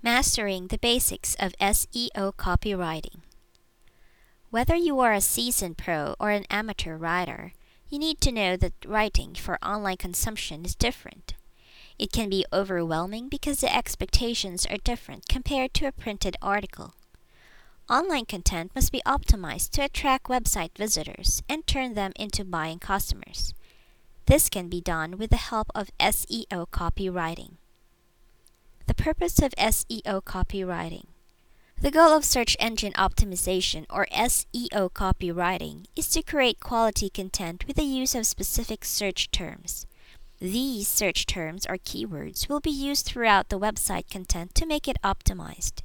Mastering the Basics of SEO Copywriting. Whether you are a seasoned pro or an amateur writer, you need to know that writing for online consumption is different. It can be overwhelming because the expectations are different compared to a printed article. Online content must be optimized to attract website visitors and turn them into buying customers. This can be done with the help of SEO copywriting. The purpose of SEO copywriting. The goal of search engine optimization or SEO copywriting is to create quality content with the use of specific search terms. These search terms or keywords will be used throughout the website content to make it optimized.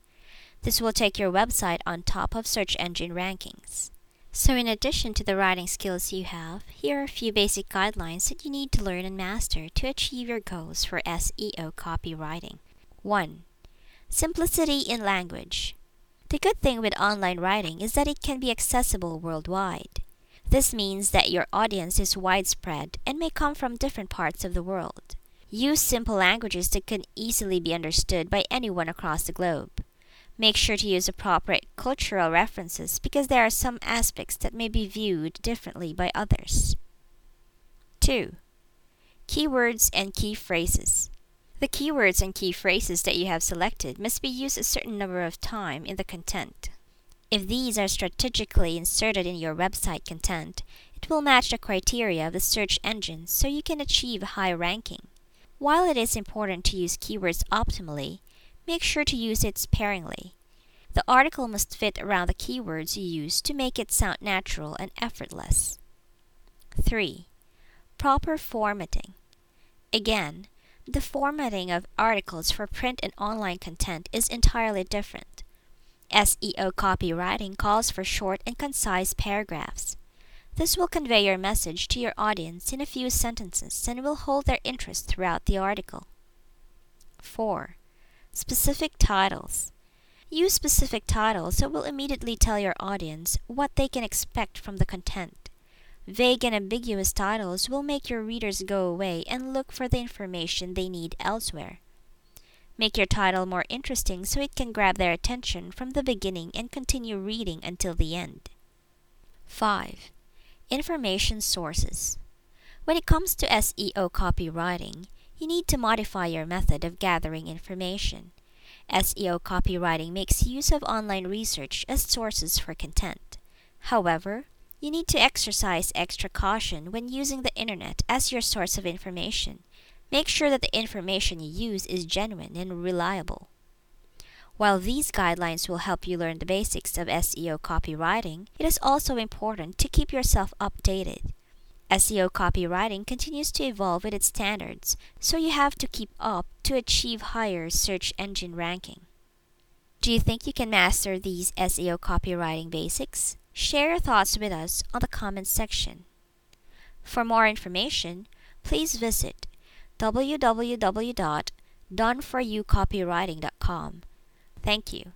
This will take your website on top of search engine rankings. So, in addition to the writing skills you have, here are a few basic guidelines that you need to learn and master to achieve your goals for SEO copywriting. 1. Simplicity in language. The good thing with online writing is that it can be accessible worldwide. This means that your audience is widespread and may come from different parts of the world. Use simple languages that can easily be understood by anyone across the globe. Make sure to use appropriate cultural references because there are some aspects that may be viewed differently by others. 2. Keywords and key phrases. The keywords and key phrases that you have selected must be used a certain number of times in the content. If these are strategically inserted in your website content, it will match the criteria of the search engines so you can achieve high ranking. While it is important to use keywords optimally, make sure to use it sparingly. The article must fit around the keywords you use to make it sound natural and effortless. 3. Proper formatting. Again, the formatting of articles for print and online content is entirely different. SEO copywriting calls for short and concise paragraphs. This will convey your message to your audience in a few sentences and will hold their interest throughout the article. 4. Specific titles. Use specific titles that will immediately tell your audience what they can expect from the content. Vague and ambiguous titles will make your readers go away and look for the information they need elsewhere. Make your title more interesting so it can grab their attention from the beginning and continue reading until the end. 5. Information sources. When it comes to SEO copywriting, you need to modify your method of gathering information. SEO copywriting makes use of online research as sources for content. However, you need to exercise extra caution when using the internet as your source of information. Make sure that the information you use is genuine and reliable. While these guidelines will help you learn the basics of SEO copywriting, it is also important to keep yourself updated. SEO copywriting continues to evolve with its standards, so you have to keep up to achieve higher search engine ranking. Do you think you can master these SEO copywriting basics? Share your thoughts with us on the comments section. For more information, please visit www.doneforyoucopywriting.com. Thank you.